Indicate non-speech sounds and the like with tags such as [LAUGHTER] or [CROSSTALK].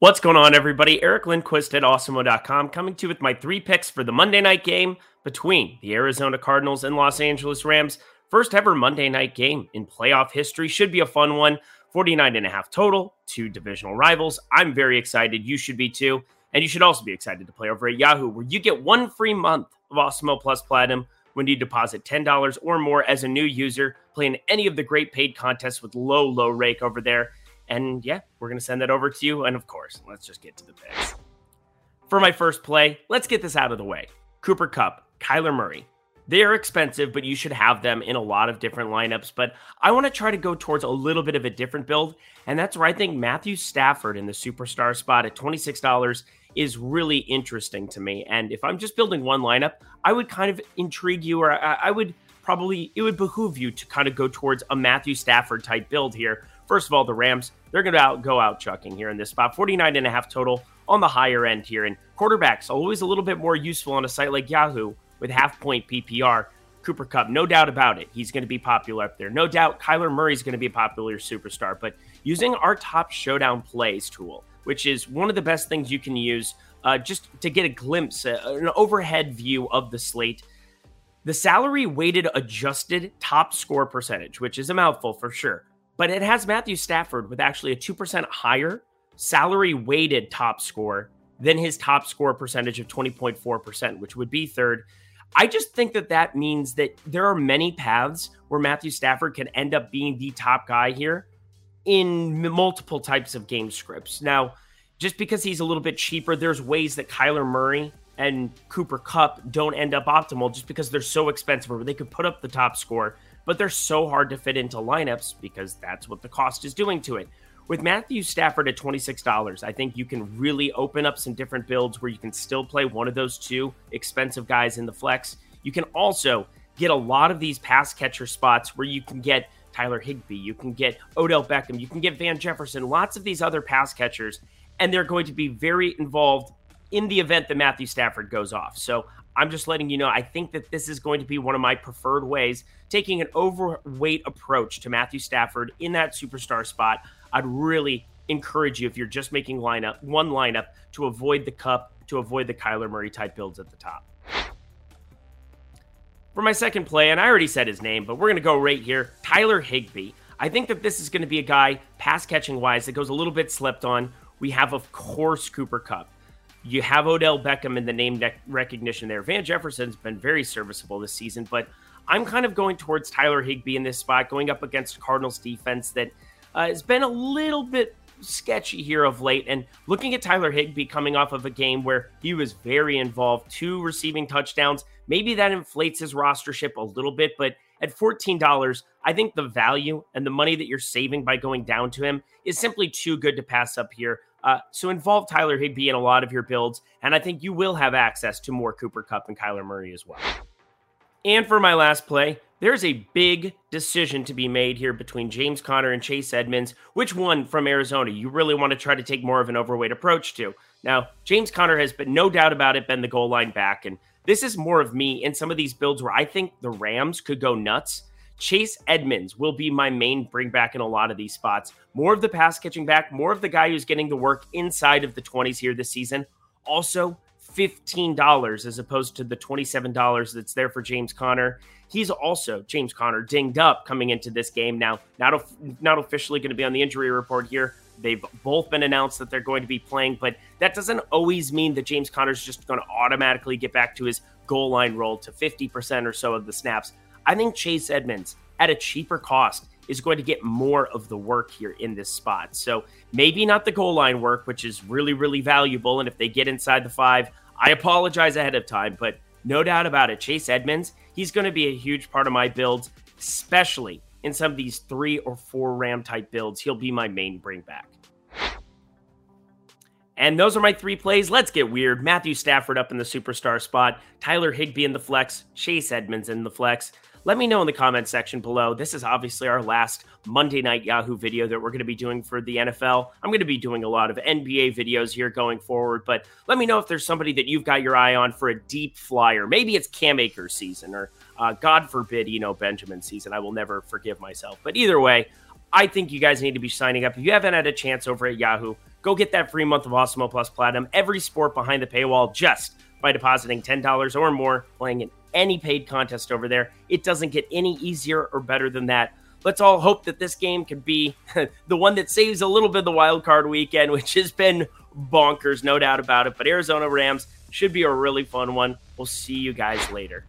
What's going on, everybody? Eric Lindquist at Awesemo.com coming to you with my three picks for the Monday night game between the Arizona Cardinals and Los Angeles Rams. First ever Monday night game in playoff history. Should be a fun one. 49 and a half total, two divisional rivals. I'm very excited. You should be too. And you should also be excited to play over at Yahoo, where you get one free month of Awesemo Plus Platinum when you deposit $10 or more as a new user, playing in any of the great paid contests with low, low rake over there. And yeah, we're going to send that over to you. And of course, let's just get to the picks. For my first play, let's get this out of the way. Cooper Kupp, Kyler Murray. They are expensive, but you should have them in a lot of different lineups. But I want to try to go towards a little bit of a different build. And that's where I think Matthew Stafford in the superstar spot at $26 is really interesting to me. And if I'm just building one lineup, I would kind of intrigue you, or I, would probably, it would behoove you to kind of go towards a Matthew Stafford type build here. First of all, the Rams, they're going to out, go out chucking here in this spot. 49 and a half total on the higher end here. And quarterbacks, always a little bit more useful on a site like Yahoo with half point PPR. Cooper Kupp, no doubt about it. He's going to be popular up there. No doubt Kyler Murray is going to be a popular superstar. But using our top showdown plays tool, which is one of the best things you can use uh, just to get a glimpse, uh, an overhead view of the slate. The salary weighted adjusted top score percentage, which is a mouthful for sure, but it has Matthew Stafford with actually a 2% higher salary weighted top score than his top score percentage of 20.4%, which would be third. I just think that that means that there are many paths where Matthew Stafford can end up being the top guy here in multiple types of game scripts. Now, just because he's a little bit cheaper, there's ways that Kyler Murray and Cooper Kupp don't end up optimal just because they're so expensive or they could put up the top score but they're so hard to fit into lineups because that's what the cost is doing to it. With Matthew Stafford at $26, I think you can really open up some different builds where you can still play one of those two expensive guys in the flex. You can also get a lot of these pass catcher spots where you can get Tyler Higbee, you can get Odell Beckham, you can get Van Jefferson, lots of these other pass catchers, and they're going to be very involved in the event that Matthew Stafford goes off. So I'm just letting you know, I think that this is going to be one of my preferred ways, taking an overweight approach to Matthew Stafford in that superstar spot. I'd really encourage you, if you're just making lineup one lineup, to avoid the Kupp, to avoid the Kyler Murray type builds at the top. For my second play, and I already said his name, but we're going to go right here Tyler Higbee. I think that this is going to be a guy, pass catching wise, that goes a little bit slept on. We have, of course, Cooper Kupp. You have Odell Beckham in the name recognition there. Van Jefferson's been very serviceable this season, but I'm kind of going towards Tyler Higbee in this spot, going up against Cardinals defense that uh, has been a little bit sketchy here of late. And looking at Tyler Higbee coming off of a game where he was very involved, two receiving touchdowns, maybe that inflates his rostership a little bit, but at $14, I think the value and the money that you're saving by going down to him is simply too good to pass up here. Uh, so involve Tyler Higbee in a lot of your builds, and I think you will have access to more Cooper Kupp and Kyler Murray as well. And for my last play, there's a big decision to be made here between James Conner and Chase Edmonds. Which one from Arizona you really want to try to take more of an overweight approach to? Now, James Conner has been no doubt about it been the goal line back, and this is more of me in some of these builds where I think the Rams could go nuts Chase Edmonds will be my main bring back in a lot of these spots. More of the pass catching back, more of the guy who's getting the work inside of the 20s here this season. Also, $15 as opposed to the $27 that's there for James Conner. He's also James Conner dinged up coming into this game. Now, not not officially going to be on the injury report here. They've both been announced that they're going to be playing, but that doesn't always mean that James Conner's just going to automatically get back to his goal line role to 50% or so of the snaps. I think Chase Edmonds at a cheaper cost is going to get more of the work here in this spot. So maybe not the goal line work, which is really, really valuable. And if they get inside the five, I apologize ahead of time, but no doubt about it, Chase Edmonds, he's going to be a huge part of my builds, especially in some of these three or four Ram type builds. He'll be my main bring back. And those are my three plays. Let's get weird. Matthew Stafford up in the superstar spot, Tyler Higbee in the flex, Chase Edmonds in the flex. Let me know in the comment section below. This is obviously our last Monday Night Yahoo video that we're going to be doing for the NFL. I'm going to be doing a lot of NBA videos here going forward, but let me know if there's somebody that you've got your eye on for a deep flyer. Maybe it's Cam Akers season, or uh, God forbid, you know, Benjamin season. I will never forgive myself. But either way, I think you guys need to be signing up. If you haven't had a chance over at Yahoo, Go get that free month of Awesemo Plus Platinum, every sport behind the paywall, just by depositing $10 or more, playing in any paid contest over there. It doesn't get any easier or better than that. Let's all hope that this game can be [LAUGHS] the one that saves a little bit of the wild card weekend, [LAUGHS] which has been bonkers, no doubt about it. But Arizona Rams should be a really fun one. We'll see you guys later.